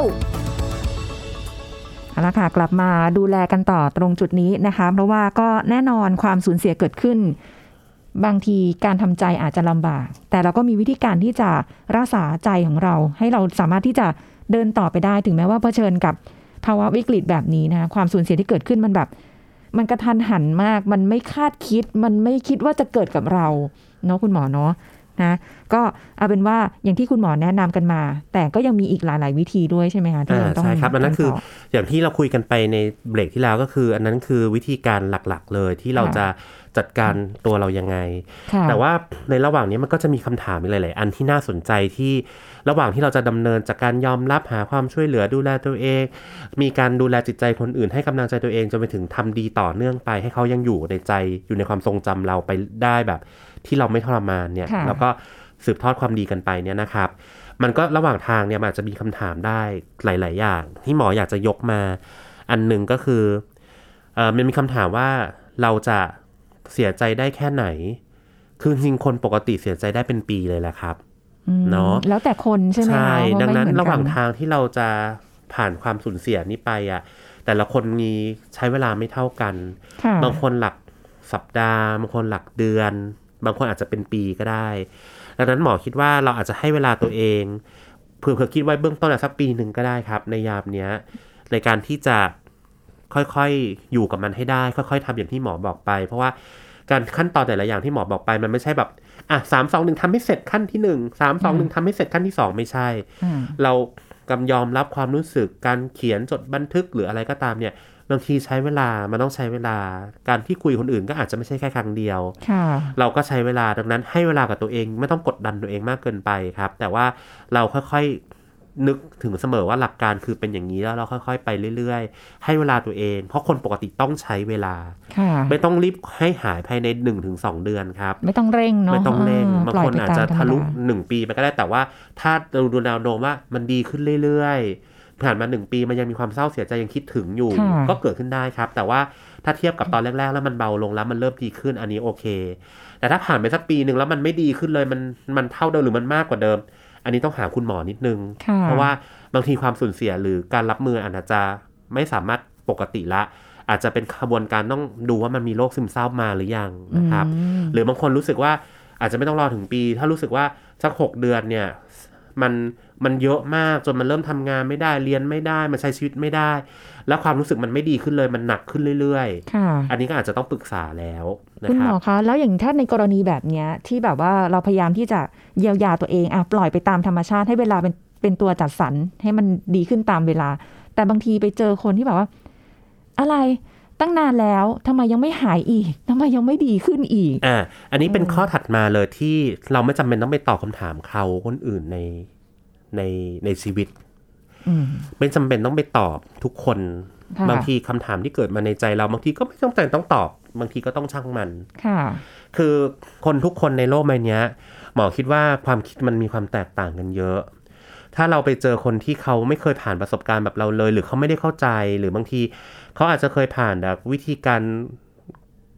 [SPEAKER 1] เอาละค่ะกลับมาดูแลกันต่อตรงจุดนี้นะคะ เพราะว่าก็แน่นอนความสูญเสียเกิดขึ้น บางทีการทำใจอาจจะลำบาก แต่เราก็มีวิธีการที่จะรักษาใจของเรา ให้เราสามารถที่จะเดินต่อไปได้ถึงแม้ว่าเผชิญกับภาวะวิกฤตแบบนี้นะคะความสูญเสียที่เกิดขึ้นมันแบบ มันกระทันหันมาก มันไม่คาดคิด มันไม่คิดว่าจะเกิดกับเราเนาะคุณหมอเนาะ นะก็เอาเป็นว่าอย่างที่คุณหมอแนะนำกันมา แต่ก็ยังมีอีกหลาย ๆ วิธีด้วยใช่ไหมคะที่
[SPEAKER 2] อ่า
[SPEAKER 1] เราต้อง
[SPEAKER 2] ใช่ครับอันนั้นคือ
[SPEAKER 1] ต่
[SPEAKER 2] อย่างที่เราคุยกันไปในเบรกที่แล้วก็คือ อันนั้นคือวิธีการหลัก ๆ เลยที่เรา
[SPEAKER 1] ค่ะ
[SPEAKER 2] จะจัดการตัวเรายังไง
[SPEAKER 1] ค่ะ
[SPEAKER 2] แต่ว่าในระหว่างนี้มันก็จะมีคำถามอีกหลาย ๆ อันที่น่าสนใจที่ระหว่างที่เราจะดำเนินจากการยอมรับหาความช่วยเหลือดูแลตัวเอง มีการดูแลจิตใจคนอื่นให้กำลังใจตัวเองจนไปถึงทำดีต่อเนื่องไป ให้เขายังอยู่ในใจอยู่ในความทรงจำเราไปได้แบบ ที่เราไม่ทรมานเนี่ย
[SPEAKER 1] ค่ะ
[SPEAKER 2] แล้วก็สืบทอดความดีกันไปเนี่ยนะครับ มันก็ระหว่างทางเนี่ยมันอาจจะมีคำถามได้หลาย ๆ อย่าง ที่หมออยากจะยกมา อันหนึ่งก็คือเออมันมีคำถามว่าเราจะเสียใจได้แค่ไหน คือจริงๆคนปกติเสียใจได้เป็นปีเลยแหละครับ
[SPEAKER 1] อืม
[SPEAKER 2] เนาะ
[SPEAKER 1] แล้วแต่คนใช่ไหมคะว่า
[SPEAKER 2] ดังนั้น
[SPEAKER 1] ไม่เมือ
[SPEAKER 2] ระหว่าง
[SPEAKER 1] กั
[SPEAKER 2] ทางที่เราจะผ่านความสูญเสียนี้ไปอะ แต่ละคนมีใช้เวลาไม่เท่ากัน
[SPEAKER 1] ค่ะ
[SPEAKER 2] บางคนหลักสัปดาห์บางคนหลักเดือน บางคนอาจจะเป็นปีก็ได้ ดังนั้นหมอคิดว่าเราอาจจะให้เวลาตัวเองเผื่อๆคิดไว้เบื้องต้นอะสักปีหนึ่งก็ได้ครับ ในยามเนี้ยในการที่จะค่อยๆ อยู่กับมันให้ได้ ค่อยๆทำอย่างที่หมอบอกไป เพราะว่าการขั้นตอนแต่ละอย่างที่หมอบอกไปมันไม่ใช่แบบอะสามสองหนึ่งทำให้เสร็จขั้นที่หนึ่งสามสองหนึ่งทำให้เสร็จขั้นที่สองไม่ใช่
[SPEAKER 1] อืม
[SPEAKER 2] เรากำยอมรับความรู้สึกการเขียนจดบันทึกหรืออะไรก็ตามเนี่ย บางทีใช้เวลา มันต้องใช้เวลา การที่คุยคนอื่นก็อาจจะไม่ใช่แค่ครั้งเดียว
[SPEAKER 1] ค่ะ
[SPEAKER 2] เราก็ใช้เวลา ดังนั้นให้เวลากับตัวเองไม่ต้องกดดันตัวเองมากเกินไปครับ แต่ว่าเราค่อยๆนึกถึงเสมอว่าหลักการคือเป็นอย่างนี้แล้วเราค่อย ๆ ไปเรื่อยๆ ให้เวลาตัวเอง เพราะคนปกติต้องใช้เวลา
[SPEAKER 1] ค่ะ
[SPEAKER 2] ไม่ต้องรีบให้หายภายใน1นถึงสเดือนครับ
[SPEAKER 1] ไม่ต้องเร่งเนาะ
[SPEAKER 2] ไม่ต้องเร่ง
[SPEAKER 1] อ่
[SPEAKER 2] บาง
[SPEAKER 1] ปล่ย
[SPEAKER 2] คน
[SPEAKER 1] ไป
[SPEAKER 2] อาจ
[SPEAKER 1] ตม
[SPEAKER 2] จะ
[SPEAKER 1] ธรรม
[SPEAKER 2] ทะลุ
[SPEAKER 1] ดา
[SPEAKER 2] หนึ่งปีไปก็ได้ แต่ว่าถ้าเราดูแนวโน้มว่ามันดีขึ้นเรื่อยๆ ผ่านมาหนึ่งปีมันยังมีความเศร้าเสียใจยังคิดถึงอยู่
[SPEAKER 1] ค่ะ
[SPEAKER 2] ก็เกิดขึ้นได้ครับ แต่ว่าถ้าเทียบกับตอนแรก ๆ แล้วมันเบาลงแล้วมันเริ่มดีขึ้นอันนี้โอเค แต่ถ้าผ่านไปสักปีหนึ่งแล้วมันไม่ดีขึ้นเลยมันมันเท่าเดิมหรือมันมากกว่าเดิม อันนี้ต้องหาคุณหมอนิดนึง
[SPEAKER 1] ค่ะ
[SPEAKER 2] เพราะว่าบางทีความสูญเสียหรือการรับมืออาจจะไม่สามารถปกติละ อาจจะเป็นขบวนการต้องดูว่ามันมีโรคซึมเศร้ามาหรือยังนะครับ
[SPEAKER 1] อืม
[SPEAKER 2] หรือบางคนรู้สึกว่าอาจจะไม่ต้องรอถึงปี ถ้ารู้สึกว่าสักหกเดือนเนี่ยมัน มันเยอะมากจนมันเริ่มทำงานไม่ได้เรียนไม่ได้มันใช้ชีวิตไม่ได้ แล้วความรู้สึกมันไม่ดีขึ้นเลยมันหนักขึ้นเรื่อย
[SPEAKER 1] ค่ะ
[SPEAKER 2] ๆอันนี้ก็อาจจะต้องปรึกษาแล้วนะ
[SPEAKER 1] คุณ
[SPEAKER 2] ค
[SPEAKER 1] หม
[SPEAKER 2] รั
[SPEAKER 1] อบคะแล้วอย่างถ้าในกรณีแบบเนี้ยที่แบบว่าเราพยายามที่จะเยียวยาตัวเองอะปล่อยไปตามธรรมชาติให้เวลาเป็นเป็นตัวจัดสรรให้มันดีขึ้นตามเวลา แต่บางทีไปเจอคนที่แบบว่า อะไรตั้งนานแล้วทำไมยังไม่หายอีกทำไมยังไม่ดีขึ้นอีก
[SPEAKER 2] อ่าอันนี้เป็นข้อถัดมาเลยที่เราไม่จำเป็นต้องไปตอบคำถามเขาคนอื่นใน ในในชีวิต
[SPEAKER 1] อืม
[SPEAKER 2] ไม่จำเป็นต้องไปตอบทุกคน
[SPEAKER 1] ค่ะ
[SPEAKER 2] บางทีคำถามที่เกิดมาในใจเราบางทีก็ไม่ต้องแต่ต้องตอบ บางทีก็ต้องช่างมัน
[SPEAKER 1] ค่ะ
[SPEAKER 2] คือคนทุกคนในโลกใบเนี้ยหมอคิดว่าความคิดมันมีความแตกต่างกันเยอะ ถ้าเราไปเจอคนที่เขาไม่เคยผ่านประสบการณ์แบบเราเลย หรือเขาไม่ได้เข้าใจหรือบางที เขาอาจจะเคยผ่านแบบวิธีการ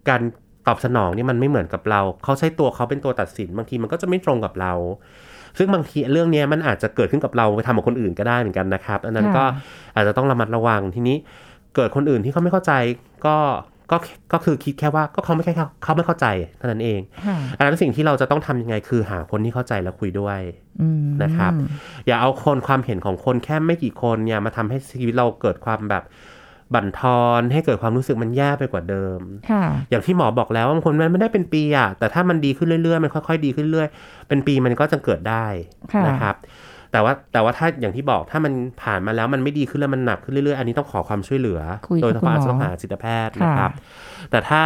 [SPEAKER 2] การตอบสนองนี่มันไม่เหมือนกับเรา เขาใช้ตัวเขาเป็นตัวตัดสิน บางทีมันก็จะไม่ตรงกับเรา ซึ่งบางทีเรื่องเนี้ยมันอาจจะเกิดขึ้นกับเราไปทำกับคนอื่นก็ได้เหมือนกันนะครับ อันนั้นก็
[SPEAKER 1] ค่ะ
[SPEAKER 2] อาจจะต้องระมัดระวังทีนี้เกิดคนอื่นที่เขาไม่เข้าใจก็ก็ก็คือคิดแค่ว่าก็เขาไม่แค่เขาเขาไม่เข้าใจเท่านั้นเอง
[SPEAKER 1] ค่ะ
[SPEAKER 2] อันนั้นสิ่งที่เราจะต้องทำยังไงคือหาคนที่เข้าใจแล้วคุยด้วย
[SPEAKER 1] อืม
[SPEAKER 2] นะครับ อย่าเอาคนความเห็นของคนแค่ไม่กี่คนเนี่ยมาทำให้ชีวิตเราเกิดความแบบ บั่นทอนให้เกิดความรู้สึกมันแย่ไปกว่าเดิม
[SPEAKER 1] ค่ะ
[SPEAKER 2] อย่างที่หมอบอกแล้วว่าบางคนมันไม่ได้เป็นปีอะแต่ถ้ามันดีขึ้นเรื่อยๆ มันค่อย ๆ ดีขึ้นเรื่อย เป็นปีมันก็จะเกิดได้
[SPEAKER 1] ค่ะ
[SPEAKER 2] นะครับ แต่ว่าแต่ว่าถ้าอย่างที่บอกถ้ามันผ่านมาแล้วมันไม่ดีขึ้นแล้วมันหนักขึ้นเรื่อยๆ อันนี้ต้องขอความช่วยเหลือ
[SPEAKER 1] คุยกับ
[SPEAKER 2] โดยเฉพาะอาจ
[SPEAKER 1] คุณหมอ
[SPEAKER 2] จะต้องหาจิตแพทย์นะครับ
[SPEAKER 1] ค่ะ
[SPEAKER 2] แต่ถ้า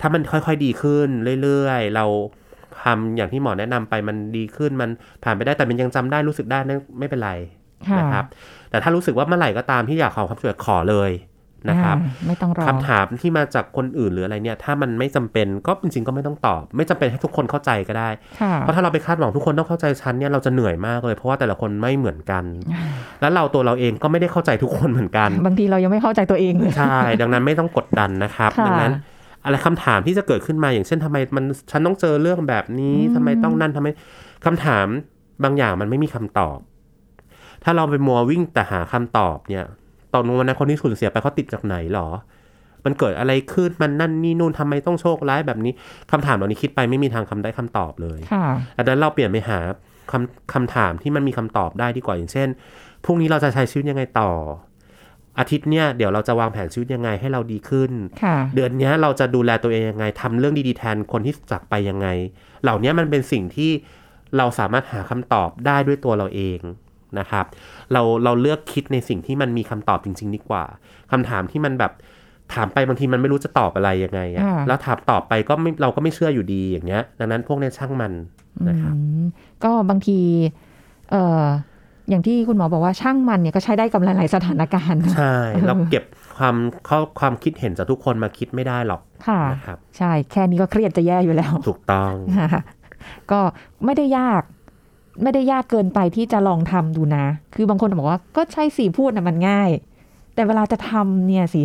[SPEAKER 2] ถ้ามันค่อยๆดีขึ้นเรื่อยๆ เราทำอย่างที่หมอแนะนำไปมันดีขึ้นมันผ่านไปได้แต่มันยังจำได้รู้สึกได้นั่นไม่เป็นไร
[SPEAKER 1] ค่ะ
[SPEAKER 2] นะครับ แต่ถ้ารู้สึกว่าเมื่อไหร่ก็ตามที่อยากขอความช่วยเหลือขอเลย นะครับ
[SPEAKER 1] อ่าไม่ต้องรอ
[SPEAKER 2] คำถามที่มาจากคนอื่นหรืออะไรเนี่ย ถ้ามันไม่จำเป็นก็จริงๆก็ไม่ต้องตอบ ไม่จำเป็นให้ทุกคนเข้าใจก็ได้
[SPEAKER 1] ค่ะ
[SPEAKER 2] เพราะถ้าเราไปคาดหวังทุกคนต้องเข้าใจฉันเนี่ยเราจะเหนื่อยมากเลย เพราะว่าแต่ละคนไม่เหมือนกัน แล้วเราตัวเราเองก็ไม่ได้เข้าใจทุกคนเหมือนกัน
[SPEAKER 1] บางทีเรายังไม่เข้าใจตัวเองเลย
[SPEAKER 2] ใช่ ดังนั้นไม่ต้องกดดันนะครับ
[SPEAKER 1] ค่ะ
[SPEAKER 2] ดังนั้นอะไรคำถามที่จะเกิดขึ้นมาอย่างเช่นทำไมมันฉันต้องเจอเรื่องแบบนี้
[SPEAKER 1] อืม
[SPEAKER 2] ทำไมต้องนั่นทำไมคำถามบางอย่างมันไม่มีคำตอบ ถ้าเราไปมัววิ่งแต่หาคำตอบเนี่ย ตอนวันนั้นคนที่สูญเสียไปเขาติดจากไหนหรอ มันเกิดอะไรขึ้นมันนั่นนี่นู่นทำไมต้องโชคร้ายแบบนี้คำถามเหล่านี้คิดไปไม่มีทางคำได้คำตอบเลย
[SPEAKER 1] ค่ะ
[SPEAKER 2] ดังนั้นเราเปลี่ยนไปหาคำคำถามที่มันมีคำตอบได้ดีกว่าอย่างเช่นพรุ่งนี้เราจะใช้ชีวิตยังไงต่อ อาทิตย์เนี้ยเดี๋ยวเราจะวางแผนชีวิตยังไงให้เราดีขึ้น
[SPEAKER 1] ค่ะ
[SPEAKER 2] เดือนเนี้ยเราจะดูแลตัวเองยังไงทำเรื่องดีๆแทนคนที่จากไปยังไง เหล่านี้มันเป็นสิ่งที่เราสามารถหาคำตอบได้ด้วยตัวเราเอง นะครับ เราเราเลือกคิดในสิ่งที่มันมีคำตอบจริง ๆ ดีกว่าคำถามที่มันแบบถามไปบางทีมันไม่รู้จะตอบอะไรยังไงอะ
[SPEAKER 1] ค่ะ
[SPEAKER 2] แล้วถามตอบไปก็ไม่เราก็ไม่เชื่ออยู่ดีอย่างเงี้ย ดังนั้นพวกเนี้ยช่างมันนะครับ
[SPEAKER 1] อืมก็บางทีเอ่ออย่างที่คุณหมอบอกว่าช่างมันเนี่ยก็ใช้ได้กับหลาย ๆ สถานการณ์
[SPEAKER 2] ใช่ เราเก็บความข้อความคิดเห็นจากทุกคนมาคิดไม่ได้หรอก
[SPEAKER 1] ค่ะ
[SPEAKER 2] นะครับ
[SPEAKER 1] ใช่แค่นี้ก็เครียดจะแย่อยู่แล้ว
[SPEAKER 2] ถูกต้อง
[SPEAKER 1] ค่ะก็ไม่ได้ยาก ไม่ได้ยากเกินไปที่จะลองทำดูนะ คือบางคนบอกว่าก็ใช่สิพูดนะมันง่าย แต่เวลาจะทำเนี่ยสิ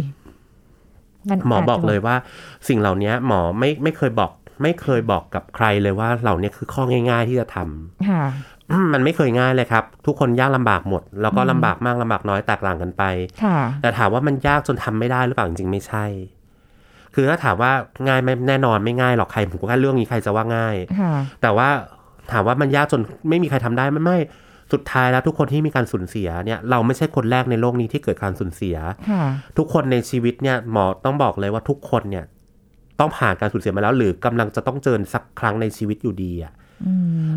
[SPEAKER 1] มัน
[SPEAKER 2] หมอ
[SPEAKER 1] อาจจะ
[SPEAKER 2] บอกเลยว่า สิ่งเหล่านี้หมอไม่ไม่เคยบอก ไม่เคยบอกกับใครเลยว่าเหล่านี้คือข้อง่าย ๆ ที่จะทำ
[SPEAKER 1] ค่ะ
[SPEAKER 2] มันไม่เคยง่ายเลยครับ ทุกคนยากลำบากหมด แล้วก็ลำบากมากลำบากน้อยแตกต่างกันไป
[SPEAKER 1] ค่ะ
[SPEAKER 2] แต่ถามว่ามันยากจนทำไม่ได้หรือเปล่าจริงๆไม่ใช่ คือถ้าถามว่าง่ายไหมแน่นอนไม่ง่ายหรอกใครผมก็แค่เรื่องนี้ใครจะว่าง่าย
[SPEAKER 1] ค่ะ
[SPEAKER 2] แต่ว่า ถามว่ามันยากจนไม่มีใครทำได้ไม่ไม่สุดท้ายแล้วทุกคนที่มีการสูญเสียเนี่ยเราไม่ใช่คนแรกในโลกนี้ที่เกิดการสูญเสีย
[SPEAKER 1] ค่ะ
[SPEAKER 2] ทุกคนในชีวิตเนี่ยหมอต้องบอกเลยว่าทุกคนเนี่ยต้องผ่านการสูญเสียมาแล้ว หรือกำลังจะต้องเจอสักครั้งในชีวิตอยู่ดีอะ
[SPEAKER 1] อืม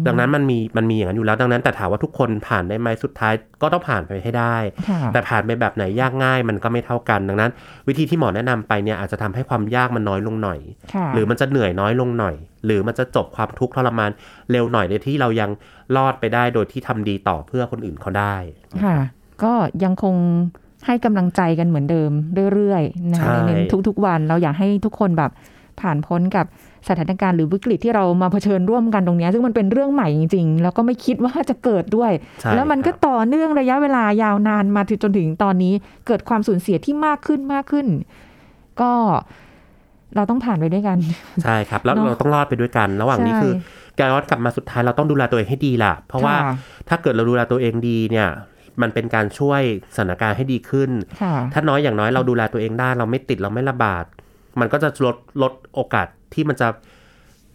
[SPEAKER 2] ดังนั้นมันมีมันมีอย่างนั้นอยู่แล้วดังนั้นแต่ถามว่าทุกคนผ่านได้ไหมสุดท้ายก็ต้องผ่านไปให้ได้
[SPEAKER 1] ค่ะ
[SPEAKER 2] แต่ผ่านไปแบบไหนยากง่ายมันก็ไม่เท่ากัน ดังนั้น วิธีที่หมอแนะนำไปเนี่ยอาจจะทำให้ความยากมันน้อยลงหน่อย
[SPEAKER 1] ค่ะ
[SPEAKER 2] หรือมันจะเหนื่อยน้อยลงหน่อย หรือมันจะจบความทุกข์ทรมานเร็วหน่อยในที่เรายังรอดไปได้โดยที่ทำดีต่อเพื่อคนอื่นเขาได้
[SPEAKER 1] ค่ะก็ยังคงให้กำลังใจกันเหมือนเดิมเรื่อยๆนะ
[SPEAKER 2] ใช่
[SPEAKER 1] ในทุกๆวันเราอยากให้ทุกคนแบบ ผ่านพ้นกับสถานการณ์หรือวิกฤตที่เรามาเผชิญร่วมกันตรงเนี้ยซึ่งมันเป็นเรื่องใหม่จริง ๆ แล้วก็ไม่คิดว่าจะเกิดด้วย
[SPEAKER 2] ใช่
[SPEAKER 1] แล้วมันก็
[SPEAKER 2] ครับ
[SPEAKER 1] ต่อเนื่องระยะเวลายาวนานมาถึงจนถึงตอนนี้เกิดความสูญเสียที่มากขึ้นมากขึ้น ก็เราต้องผ่านไปด้วยกัน
[SPEAKER 2] ใช่ครับ แล้ว
[SPEAKER 1] เนอะ
[SPEAKER 2] เราต้องรอดไปด้วยกัน ระหว่างนี้
[SPEAKER 1] ใช่
[SPEAKER 2] คือการรอดกลับมาสุดท้ายเราต้องดูแลตัวเองให้ดีล่ะ เพราะว่า
[SPEAKER 1] ค่ะ
[SPEAKER 2] ถ้าเกิดเราดูแลตัวเองดีเนี่ยมันเป็นการช่วยสถานการณ์ให้ดีขึ้น
[SPEAKER 1] ค่ะ
[SPEAKER 2] ถ้าน้อยอย่างน้อยเราดูแลตัวเองได้ เราไม่ติดเราไม่ระบาด มันก็จะลดลดโอกาสที่มันจะ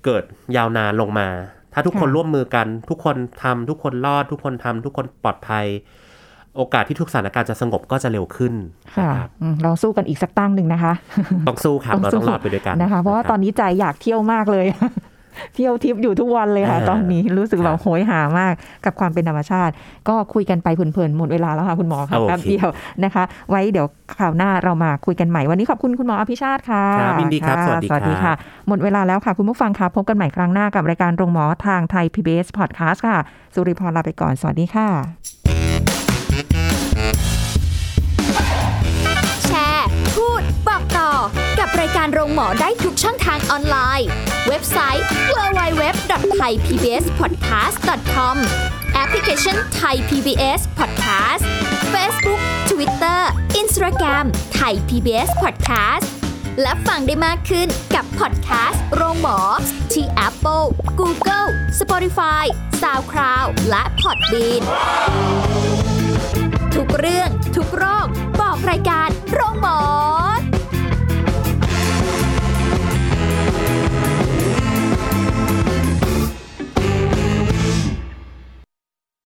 [SPEAKER 2] เกิดยาวนานลงมา ถ้าทุกคน
[SPEAKER 1] ค่ะ
[SPEAKER 2] ร่วมมือกัน ทุกคนทำทุกคนรอด ทุกคนทำทุกคนปลอดภัย โอกาสที่ทุกสถานการณ์จะสงบก็จะเร็วขึ้น
[SPEAKER 1] ค่ะ
[SPEAKER 2] นะครับ
[SPEAKER 1] อืมเราสู้กันอีกสักตั้งหนึ่งนะคะ
[SPEAKER 2] ต้องสู้ครับเราต้องรอดไปด้วยกัน
[SPEAKER 1] นะคะ เพราะว่าตอนนี้ใจอยากเที่ยวมากเลย เที่ยวทิพย์อยู่ทุกวันเลยค่ะ
[SPEAKER 2] อ่า
[SPEAKER 1] ตอนนี้รู้สึกแบบ
[SPEAKER 2] ครับ
[SPEAKER 1] โหยหามากกับความเป็นธรรมชาติ ก็คุยกันไปเพลินๆหมดเวลาแล้วค่ะคุณหมอค่ะ
[SPEAKER 2] โอเค
[SPEAKER 1] แป๊บเดียวนะคะ ไว้เดี๋ยวข่าวหน้าเรามาคุยกันใหม่วันนี้ขอบคุณคุณหมออภิชาติค่ะ
[SPEAKER 2] ครับยินดีครับะสวัสดี
[SPEAKER 1] สวัสดี
[SPEAKER 2] ครั
[SPEAKER 1] ค่ะ
[SPEAKER 2] บ
[SPEAKER 1] หมดเวลาแล้วค่ะ คุณผู้ฟังค่ะพบกันใหม่ครั้งหน้ากับรายการโรงหมอทางไทย PBS Podcast ค่ะ สุริพรลาไปก่อนสวัสดีค่ะ
[SPEAKER 3] การโรงหมอได้ทุกช่องทางออนไลน์ เว็บไซต์ www.thaipbspodcast.com แอปพลิเคชัน Thai PBS Podcast Facebook Twitter Instagram Thai PBS Podcast และฟังได้มากขึ้นกับพอดแคสต์โรงหมอ ที่ Apple, Google, Spotify, SoundCloud และ Podbean ทุกเรื่องทุกโรคบอกรายการโรงหมอ